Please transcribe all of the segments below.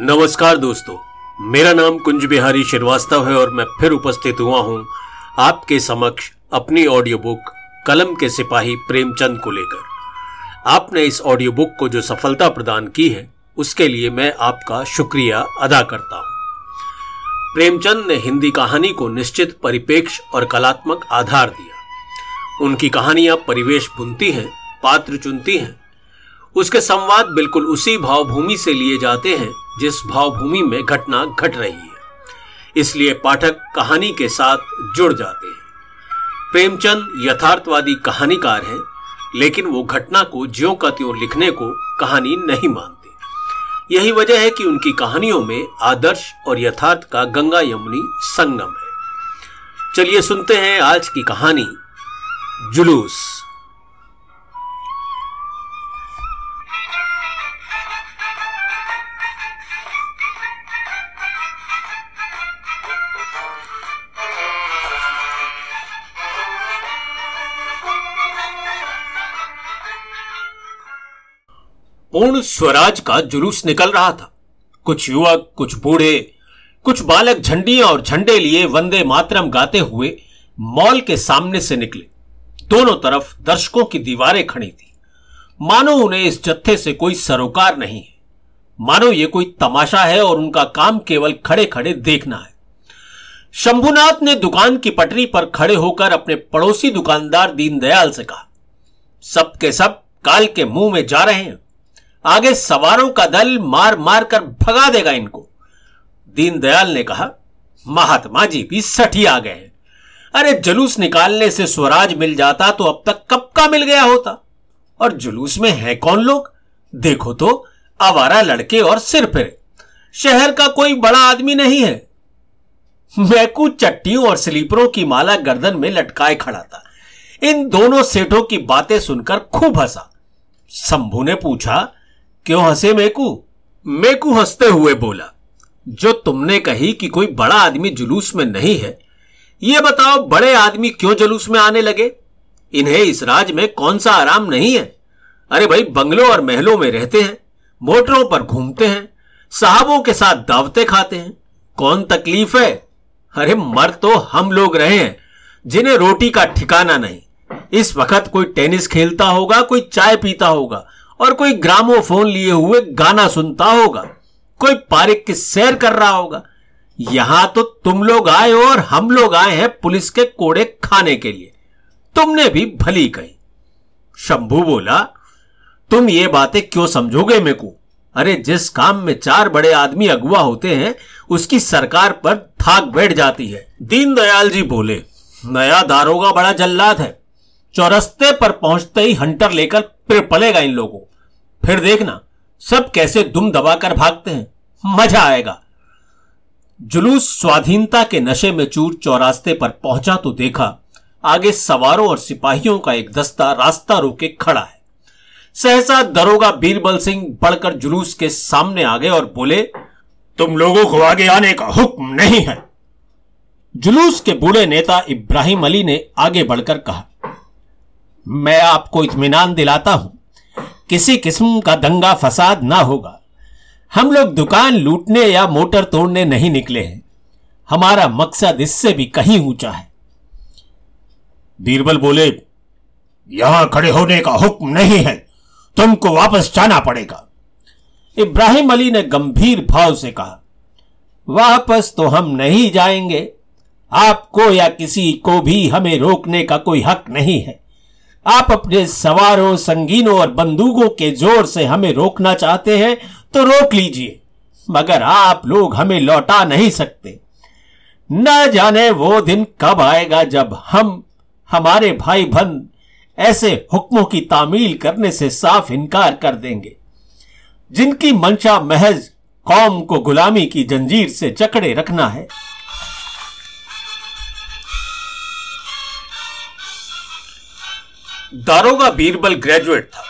नमस्कार दोस्तों, मेरा नाम कुंज बिहारी श्रीवास्तव है और मैं फिर उपस्थित हुआ हूँ आपके समक्ष अपनी ऑडियो बुक कलम के सिपाही प्रेमचंद को लेकर। आपने इस ऑडियो बुक को जो सफलता प्रदान की है, उसके लिए मैं आपका शुक्रिया अदा करता हूँ। प्रेमचंद ने हिंदी कहानी को निश्चित, परिपेक्ष और कलात्मक आधार दिया। उनकी कहानियाँ परिवेश बुनती हैं, पात्र चुनती हैं उसके संवाद बिल्कुल उसी भावभूमि से लिए जाते हैं, जिस भावभूमि में घटना घट रही है। इसलिए पाठक कहानी के साथ जुड़ जाते हैं। प्रेमचंद यथार्थवादी कहानीकार हैं, लेकिन वो घटना को ज्यो का त्यों लिखने को कहानी नहीं मानते। यही वजह है कि उनकी कहानियों में आदर्श और यथार्थ का गंगा यमुनी संगम है। चलिए सुनते हैं आज की कहानी, जुलूस। पूर्ण स्वराज का जुलूस निकल रहा था। कुछ युवक, कुछ बूढ़े, कुछ बालक झंडियाँ और झंडे लिए वंदे मातरम गाते हुए मॉल के सामने से निकले। दोनों तरफ़ दर्शकों की दीवारें खड़ी थी। मानो उन्हें इस जत्थे से कोई सरोकार नहीं है। मानो ये कोई तमाशा है और उनका काम केवल खड़े खड़े देखना है। शंभुनाथ ने दुकान की पटरी पर खड़े होकर अपने पड़ोसी दुकानदार दीनदयाल से कहा, सब के सब काल के मुँह में जा रहे हैं। आगे सवारों का दल मार मार कर भगा देगा इनको। दीनदयाल ने कहा, महात्मा जी भी सठी आ गए। हैं अरे जुलूस निकालने से स्वराज मिल जाता तो अब तक कब का मिल गया होता? और जुलूस में है कौन लोग? देखो तो आवारा लड़के और सिर फिर शहर का कोई बड़ा आदमी नहीं है। मैकू चट्टियों और स्लीपरों की माला गर्दन में लटकाए खड़ा था। इन दोनों सेठों की बातें सुनकर खूब हंसा। शंभू ने पूछा क्यों हंसे मेकू? मेकू हँसते हुए बोला, जो तुमने कही कि कोई बड़ा आदमी जुलूस में नहीं है, ये बताओ बड़े आदमी क्यों जुलूस में आने लगे? इन्हें इस राज में कौन सा आराम नहीं है? अरे भाई, बंगलों और महलों में रहते हैं, मोटरों पर घूमते हैं, साहबों के साथ दावते खाते हैं। कौन तकलीफ़ है? अरे, मर तो हम लोग रहे हैं, जिन्हें रोटी का ठिकाना नहीं। इस वक्त कोई टेनिस खेलता होगा, कोई चाय पीता होगा और कोई ग्रामोफोन लिए हुए गाना सुनता होगा, कोई पारिक की सैर कर रहा होगा। यहाँ तो तुम लोग आए और हम लोग आए हैं पुलिस के कोड़े खाने के लिए। तुमने भी भली कही। शंभू बोला, तुम ये बातें क्यों समझोगे मेरे को अरे जिस काम में चार बड़े आदमी अगुआ होते हैं, उसकी सरकार पर थाक बैठ जाती है। दीनदयाल जी बोले, नया दारोगा बड़ा जल्लाद है। चौरस्ते पर पहुँचते ही हंटर लेकर फिर पलेगा इन लोगों। फिर देखना, सब कैसे दुम दबाकर भागते हैं। मज़ा आएगा। जुलूस स्वाधीनता के नशे में चूर चौरास्ते पर पहुँचा तो देखा, आगे सवारों और सिपाहियों का एक दस्ता रास्ता रोके खड़ा है। सहसा दरोगा बीरबल सिंह बढ़कर जुलूस के सामने आ गए और बोले, तुम लोगों को आगे आने का हुक्म नहीं है। जुलूस के बूढ़े नेता इब्राहिम अली ने आगे बढ़कर कहा मैं आपको इत्मीनान दिलाता हूँ। किसी किस्म का दंगा फसाद ना होगा। हम लोग दुकान लूटने या मोटर तोड़ने नहीं निकले हैं। हमारा मकसद इससे भी कहीं ऊँचा है। बीरबल बोले, यहाँ खड़े होने का हुक्म नहीं है। तुमको वापस जाना पड़ेगा। इब्राहिम अली ने गंभीर भाव से कहा, वापस तो हम नहीं जाएँगे। आपको या किसी को भी हमें रोकने का कोई हक नहीं है। आप अपने सवारों, संगीनों और बंदूकों के ज़ोर से हमें रोकना चाहते हैं तो रोक लीजिए। मगर आप लोग हमें लौटा नहीं सकते। न जाने वो दिन कब आएगा जब हम, हमारे भाई बहन ऐसे हुक्मों की तामील करने से साफ़ इनकार कर देंगे। जिनकी मंशा महज कौम को गुलामी की जंजीर से जकड़े रखना है। दारोगा बीरबल ग्रेजुएट था।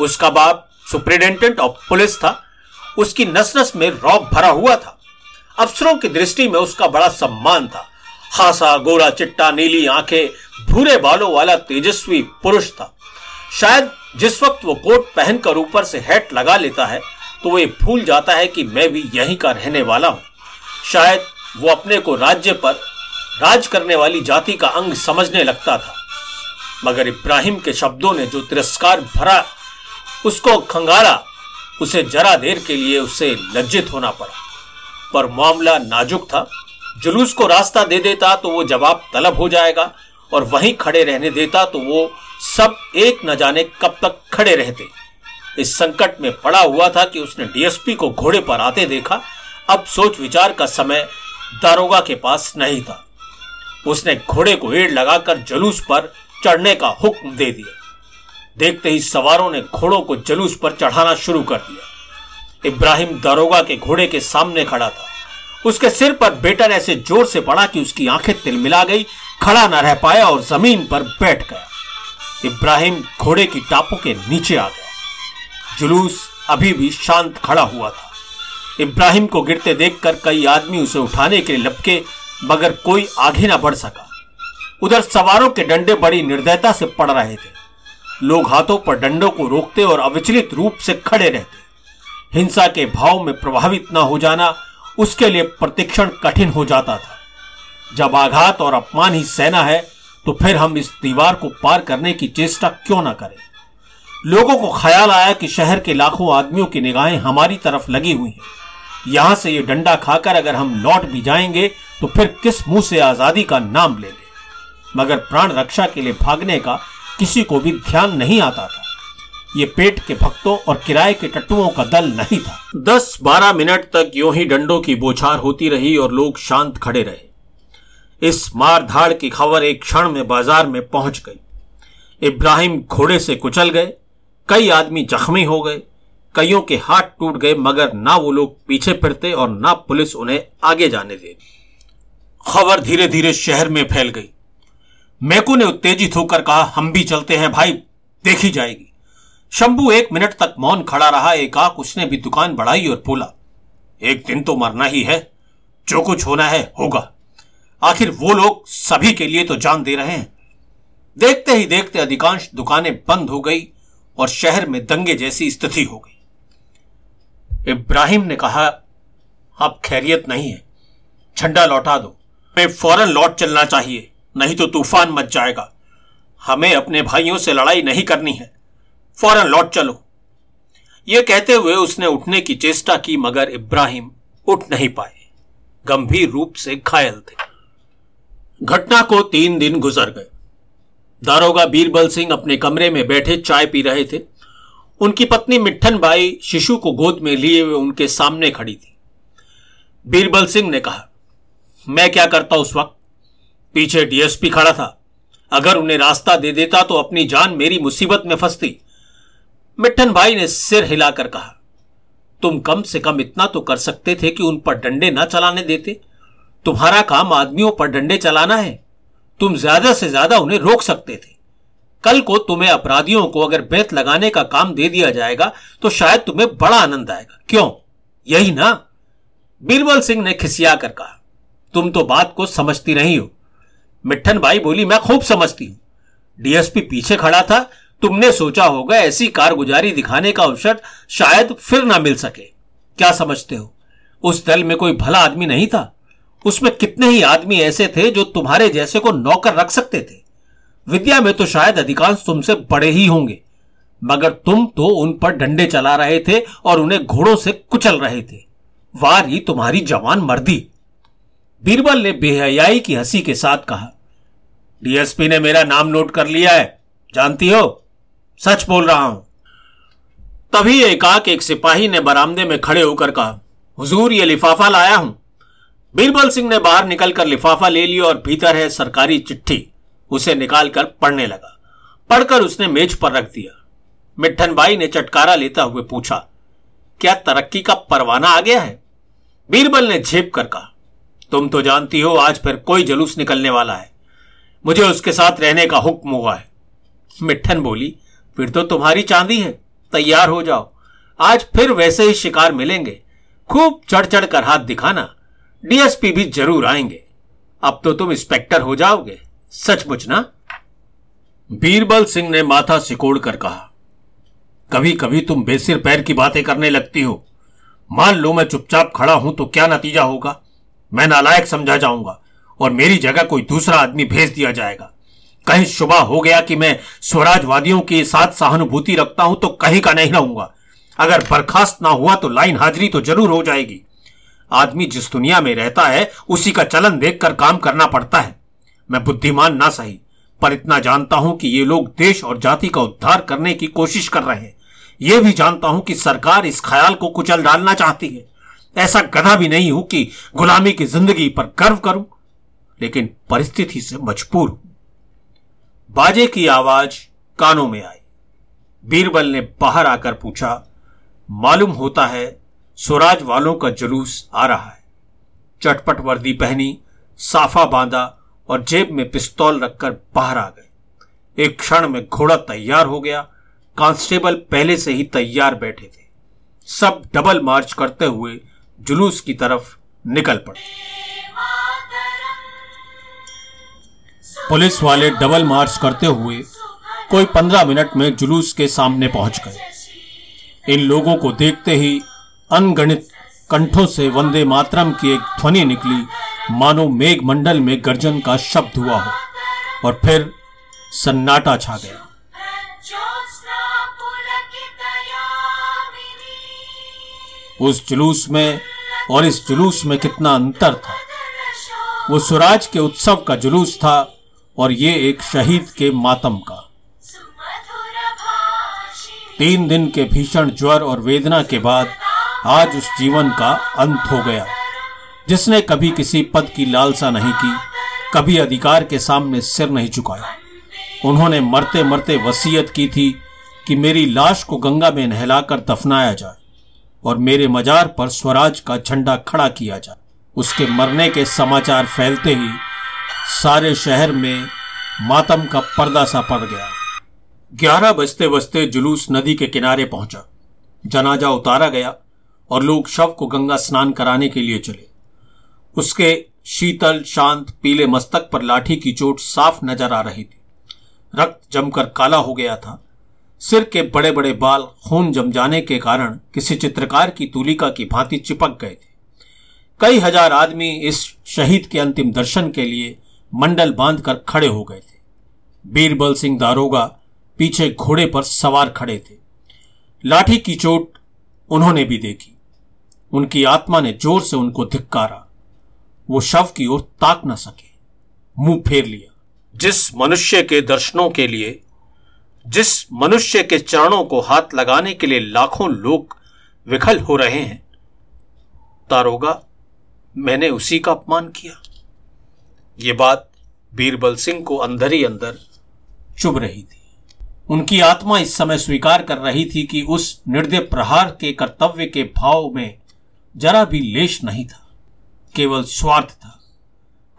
उसका बाप सुप्रिंटेंडेंट ऑफ़ पुलिस था। उसकी नस नस में रौब भरा हुआ था। अफसरों की दृष्टि में उसका बड़ा सम्मान था। खासा गोरा चिट्टा, नीली आँखें, भूरे बालों वाला तेजस्वी पुरुष था। शायद जिस वक्त वो कोट पहनकर ऊपर से हैट लगा लेता है तो वो भूल जाता है कि मैं भी यहीं का रहने वाला हूँ। शायद वो अपने को राज्य पर राज करने वाली जाति का अंग समझने लगता था। मगर इब्राहिम के शब्दों ने जो तिरस्कार भरा, उसको खंगाला उसे जरा देर के लिए उसे लज्जित होना पड़ा। पर मामला नाजुक था। जुलूस को रास्ता दे देता तो वो जवाब तलब हो जाएगा, और वहीं खड़े रहने देता तो वो सब एक न जाने कब तक खड़े रहते। इस संकट में पड़ा हुआ था कि उसने डीएसपी को घोड़े पर आते देखा। अब सोच विचार का समय दारोगा के पास नहीं था। उसने घोड़े को एड़ लगाकर जलूस पर चढ़ने का हुक्म दे दिया। देखते ही सवारों ने घोड़ों को जलूस पर चढ़ाना शुरू कर दिया। इब्राहिम दारोगा के घोड़े के सामने खड़ा था। उसके सिर पर बेटन ऐसे ज़ोर से पड़ा कि उसकी आँखें तिलमिला गई, खड़ा न रह पाया और ज़मीन पर बैठ गया। इब्राहिम घोड़े की टापू के नीचे आ गया। जुलूस अभी भी शांत खड़ा हुआ था। इब्राहिम को गिरते देखकर कई आदमी उसे उठाने के लिए लपके, मगर कोई आगे ना बढ़ सका। उधर सवारों के डंडे बड़ी निर्दयता से पड़ रहे थे। लोग हाथों पर डंडों को रोकते और अविचलित रूप से खड़े रहते। हिंसा के भाव में प्रभावित न हो जाना उसके लिए प्रतिक्षण कठिन हो जाता था। जब आघात और अपमान ही सेना है तो फिर हम इस दीवार को पार करने की चेष्टा क्यों ना करें? लोगों को ख्याल आया कि शहर के लाखों आदमियों की निगाहें हमारी तरफ़ लगी हुई हैं। यहाँ से ये डंडा खाकर अगर हम लौट भी जाएँगे तो फिर किस मुँह से आज़ादी का नाम लेंगे मगर प्राण रक्षा के लिए भागने का किसी को भी ध्यान नहीं आता था। ये पेट के भक्तों और किराए के टट्टुओं का दल नहीं था। दस बारह मिनट तक यूँ ही डंडों की बोछार होती रही और लोग शांत खड़े रहे। इस मार धाड़ की खबर एक क्षण में बाज़ार में पहुँच गई। इब्राहिम घोड़े से कुचल गए। कई आदमी जख्मी हो गए। कईयों के हाथ टूट गए, मगर ना वो लोग पीछे फिरते और ना पुलिस उन्हें आगे जाने दे खबर धीरे धीरे शहर में फैल गई। मैकू ने उत्तेजित होकर कहा, हम भी चलते हैं भाई, देखी जाएगी। शंभू एक मिनट तक मौन खड़ा रहा एकाक उसने भी दुकान बढ़ाई और बोला, एक दिन तो मरना ही है, जो कुछ होना है होगा। आखिर वो लोग सभी के लिए तो जान दे रहे हैं। देखते ही देखते अधिकांश दुकानें बंद हो गई और शहर में दंगे जैसी स्थिति हो गई। इब्राहिम ने कहा अब खैरियत नहीं है, झंडा लौटा दो। मैं फ़ौरन लौट चलना चाहिए। नहीं तो तूफ़ान मच जाएगा। हमें अपने भाइयों से लड़ाई नहीं करनी है। फ़ौरन लौट चलो। यह कहते हुए उसने उठने की चेष्टा की, मगर इब्राहिम उठ नहीं पाए। गंभीर रूप से घायल थे। घटना को तीन दिन गुजर गए। दारोगा बीरबल सिंह अपने कमरे में बैठे चाय पी रहे थे। उनकी पत्नी मिट्ठन बाई शिशु को गोद में लिए हुए उनके सामने खड़ी थी। बीरबल सिंह ने कहा, मैं क्या करता उस वक्त? पीछे डीएसपी खड़ा था। अगर उन्हें रास्ता दे देता तो अपनी जान मेरी मुसीबत में फंसती। मिट्टन भाई ने सिर हिलाकर कहा, तुम कम से कम इतना तो कर सकते थे कि उन पर डंडे ना चलाने देते। तुम्हारा काम आदमियों पर डंडे चलाना है। तुम ज़्यादा से ज़्यादा उन्हें रोक सकते थे। कल को तुम्हें अपराधियों को अगर बेत लगाने का काम दे दिया जाएगा तो शायद तुम्हें बड़ा आनंद आएगा। क्यों? यही ना? बीरबल सिंह ने खिसिया कर कहा, तुम तो बात को समझती नहीं हो। मिट्ठन भाई बोली, मैं खूब समझती हूँ। डीएसपी पीछे खड़ा था। तुमने सोचा होगा ऐसी कारगुजारी दिखाने का अवसर शायद फिर ना मिल सके। क्या समझते हो? उस दल में कोई भला आदमी नहीं था। उसमें कितने ही आदमी ऐसे थे जो तुम्हारे जैसे को नौकर रख सकते थे। विद्या में तो शायद अधिकांश तुमसे बड़े ही होंगे। मगर तुम तो उन पर डंडे चला रहे थे और उन्हें घोड़ों से कुचल रहे थे। वार ही तुम्हारी जवान मर्दी बीरबल ने बेहयाई की हँसी के साथ कहा डीएसपी ने मेरा नाम नोट कर लिया है। जानती हो? सच बोल रहा हूँ। तभी एकाक एक सिपाही ने बरामदे में खड़े होकर कहा, हुजूर, ये लिफाफा लाया हूँ। बीरबल सिंह ने बाहर निकलकर लिफाफा ले लिया और भीतर है सरकारी चिट्ठी। उसे निकालकर पढ़ने लगा। पढ़कर उसने मेज पर रख दिया। मिठन बाई ने चटकारा लेता हुए पूछा, क्या तरक्की का परवाना आ गया है? बीरबल ने झेप कर कहा, तुम तो जानती हो, आज फिर कोई जुलूस निकलने वाला है। मुझे उसके साथ रहने का हुक्म हुआ है। मिठन बोली, फिर तो तुम्हारी चांदी है, तैयार हो जाओ। आज फिर वैसे ही शिकार मिलेंगे। खूब चढ़ चढ़ कर हाथ दिखाना। डीएसपी भी ज़रूर आएँगे। अब तो तुम इंस्पेक्टर हो जाओगे। सचमुच ना? बीरबल सिंह ने माथा सिकोड़ कर कहा कभी कभी तुम बेसिर पैर की बातें करने लगती हो। मान लो मैं चुपचाप खड़ा हूँ तो क्या नतीजा होगा? मैं नालायक समझा जाऊँगा। और मेरी जगह कोई दूसरा आदमी भेज दिया जाएगा। कहीं शुभा हो गया कि मैं स्वराजवादियों के साथ सहानुभूति रखता हूँ तो कहीं का नहीं रहूँगा। अगर बर्खास्त ना हुआ तो लाइन हाजिरी तो ज़रूर हो जाएगी। आदमी जिस दुनिया में रहता है, उसी का चलन देखकर काम करना पड़ता है। मैं बुद्धिमान ना सही, पर इतना जानता हूँ कि ये लोग देश और जाति का उद्धार करने की कोशिश कर रहे हैं। यह भी जानता हूँ कि सरकार इस ख्याल को कुचल डालना चाहती है। ऐसा गधा भी नहीं हूँ कि गुलामी की ज़िंदगी पर गर्व करूँ। लेकिन परिस्थिति से मजबूर। हूँ बाजे की आवाज़ कानों में आई। बीरबल ने बाहर आकर पूछा, मालूम होता है स्वराज वालों का जुलूस आ रहा है। चटपट वर्दी पहनी, साफा बांधा और जेब में पिस्तौल रखकर बाहर आ गए। एक क्षण में घोड़ा तैयार हो गया। कांस्टेबल पहले से ही तैयार बैठे थे। सब डबल मार्च करते हुए जुलूस की तरफ़ निकल पड़े। पुलिस वाले डबल मार्च करते हुए कोई पंद्रह मिनट में जुलूस के सामने पहुँच गए। इन लोगों को देखते ही अनगणित कंठों से वंदे मातरम की एक ध्वनि निकली, मानो मेघ मंडल में गर्जन का शब्द हुआ हो, और फिर सन्नाटा छा गया। उस जुलूस में और इस जुलूस में कितना अंतर था। वो स्वराज के उत्सव का जुलूस था और ये एक शहीद के मातम का। तीन दिन के भीषण ज्वर और वेदना के बाद आज उस जीवन का अंत हो गया। जिसने कभी किसी पद की लालसा नहीं की, कभी अधिकार के सामने सिर नहीं झुकाया। उन्होंने मरते मरते वसीयत की थी कि मेरी लाश को गंगा में नहलाकर दफनाया जाए और मेरे मजार पर स्वराज का झंडा खड़ा किया जाए। उसके मरने के समाचार फैलते ही सारे शहर में मातम का पर्दा सा पड़ गया। ग्यारह बजते बजते जुलूस नदी के किनारे पहुँचा। जनाजा उतारा गया और लोग शव को गंगा स्नान कराने के लिए चले। उसके शीतल, शांत, पीले मस्तक पर लाठी की चोट साफ़ नज़र आ रही थी। रक्त जमकर काला हो गया था। सिर के बड़े बड़े बाल खून जम जाने के कारण किसी चित्रकार की तुलिका की भांति चिपक गए थे। कई हज़ार आदमी इस शहीद के अंतिम दर्शन के लिए मंडल बांधकर खड़े हो गए थे। बीरबल सिंह दारोगा पीछे घोड़े पर सवार खड़े थे। लाठी की चोट उन्होंने भी देखी। उनकी आत्मा ने ज़ोर से उनको धिक्कारा। वो शव की ओर ताक न सके, मुँह फेर लिया। जिस मनुष्य के दर्शनों के लिए, जिस मनुष्य के चरणों को हाथ लगाने के लिए लाखों लोग विखल हो रहे हैं तारोगा मैंने उसी का अपमान किया। ये बात बीरबल सिंह को अंदर ही अंदर चुभ रही थी। उनकी आत्मा इस समय स्वीकार कर रही थी कि उस निर्दय प्रहार के कर्तव्य के भाव में जरा भी लेश नहीं था, केवल स्वार्थ था।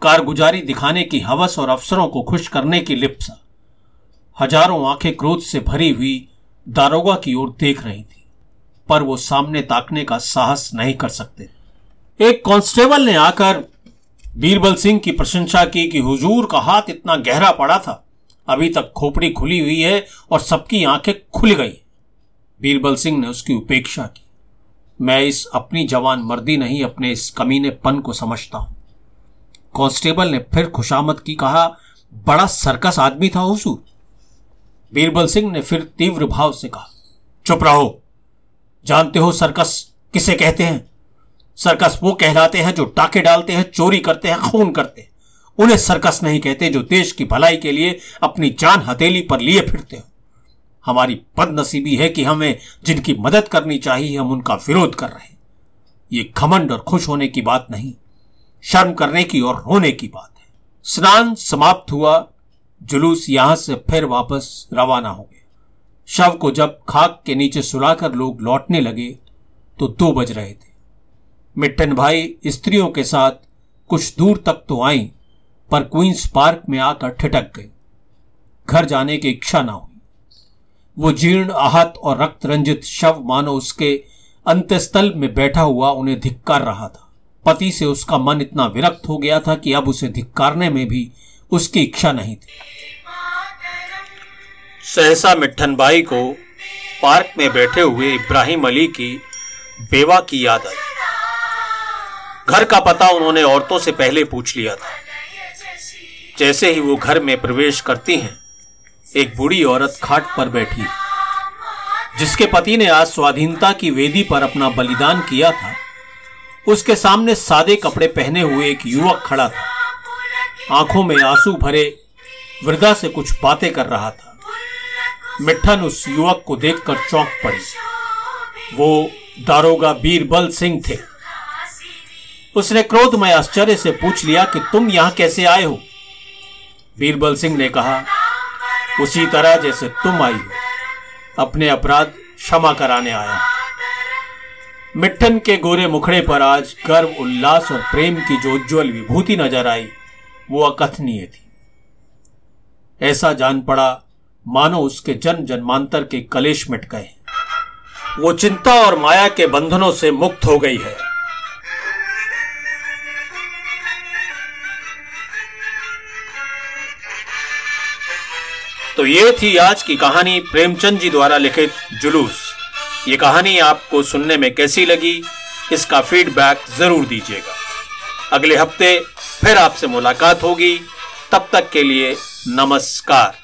कारगुजारी दिखाने की हवस और अफसरों को खुश करने की लिप्सा हज़ारों आँखें क्रोध से भरी हुई दारोगा की ओर देख रही थी, पर वो सामने ताकने का साहस नहीं कर सकते। एक कांस्टेबल ने आकर बीरबल सिंह की प्रशंसा की कि हुजूर का हाथ इतना गहरा पड़ा था। अभी तक खोपड़ी खुली हुई है और सबकी आँखें खुल गई। बीरबल सिंह ने उसकी उपेक्षा की। मैं इस अपनी जवान मर्दी नहीं, अपने इस कमीने पन को समझता हूँ। कांस्टेबल ने फिर खुशामद की कहा, बड़ा सर्कस आदमी था हुजूर। बीरबल सिंह ने फिर तीव्र भाव से कहा, चुप रहो। जानते हो सर्कस किसे कहते हैं? सर्कस वो कहलाते हैं जो टाके डालते हैं, चोरी करते हैं, खून करते हैं। उन्हें सर्कस नहीं कहते जो देश की भलाई के लिए अपनी जान हथेली पर लिए फिरते हो। हमारी बदनसीबी है कि हमें जिनकी मदद करनी चाहिए, हम उनका विरोध कर रहे हैं। ये घमंड और खुश होने की बात नहीं, शर्म करने की और रोने की बात है। स्नान समाप्त हुआ, जुलूस यहाँ से फिर वापस रवाना हो गया। शव को जब खाक के नीचे सुलाकर लोग लौटने लगे तो दो बज रहे थे। मिट्टन भाई स्त्रियों के साथ कुछ दूर तक तो आई, पर क्वींस पार्क में आकर ठिटक गई। घर जाने की इच्छा ना हुई। वो जीर्ण आहत और रक्त रंजित शव मानो उसके अंत्यस्थल में बैठा हुआ उन्हें धिक्कार रहा था। पति से उसका मन इतना विरक्त हो गया था कि अब उसे धिक्कारने में भी उसकी इच्छा नहीं थी। सहसा मिठन बाई को पार्क में बैठे हुए इब्राहिम अली की बेवा की याद आई। घर का पता उन्होंने औरतों से पहले पूछ लिया था। जैसे ही वो घर में प्रवेश करती हैं, एक बूढ़ी औरत खाट पर बैठी। जिसके पति ने आज स्वाधीनता की वेदी पर अपना बलिदान किया था, उसके सामने सादे कपड़े पहने हुए एक युवक खड़ा था। आँखों में आँसू भरे, वृद्धा से कुछ बातें कर रहा था। मिठन उस युवक को देखकर चौंक पड़ी। वो दारोगा बीरबल सिंह थे। उसने क्रोधमय आश्चर्य से पूछ लिया कि तुम यहाँ कैसे आए हो? बीरबल सिंह ने कहा, उसी तरह जैसे तुम आई हो, अपने अपराध क्षमा कराने आया मिट्टन के गोरे मुखड़े पर आज गर्व, उल्लास और प्रेम की जो उज्ज्वल विभूति नज़र आई, वो अकथनीय थी। ऐसा जान पड़ा, मानो उसके जन्म जन्मांतर के कलेश मिट गए वो चिंता और माया के बंधनों से मुक्त हो गई है। तो ये थी आज की कहानी प्रेमचंद जी द्वारा लिखित जुलूस। ये कहानी आपको सुनने में कैसी लगी, इसका फीडबैक ज़रूर दीजिएगा। अगले हफ़्ते फिर आपसे मुलाकात होगी। तब तक के लिए नमस्कार।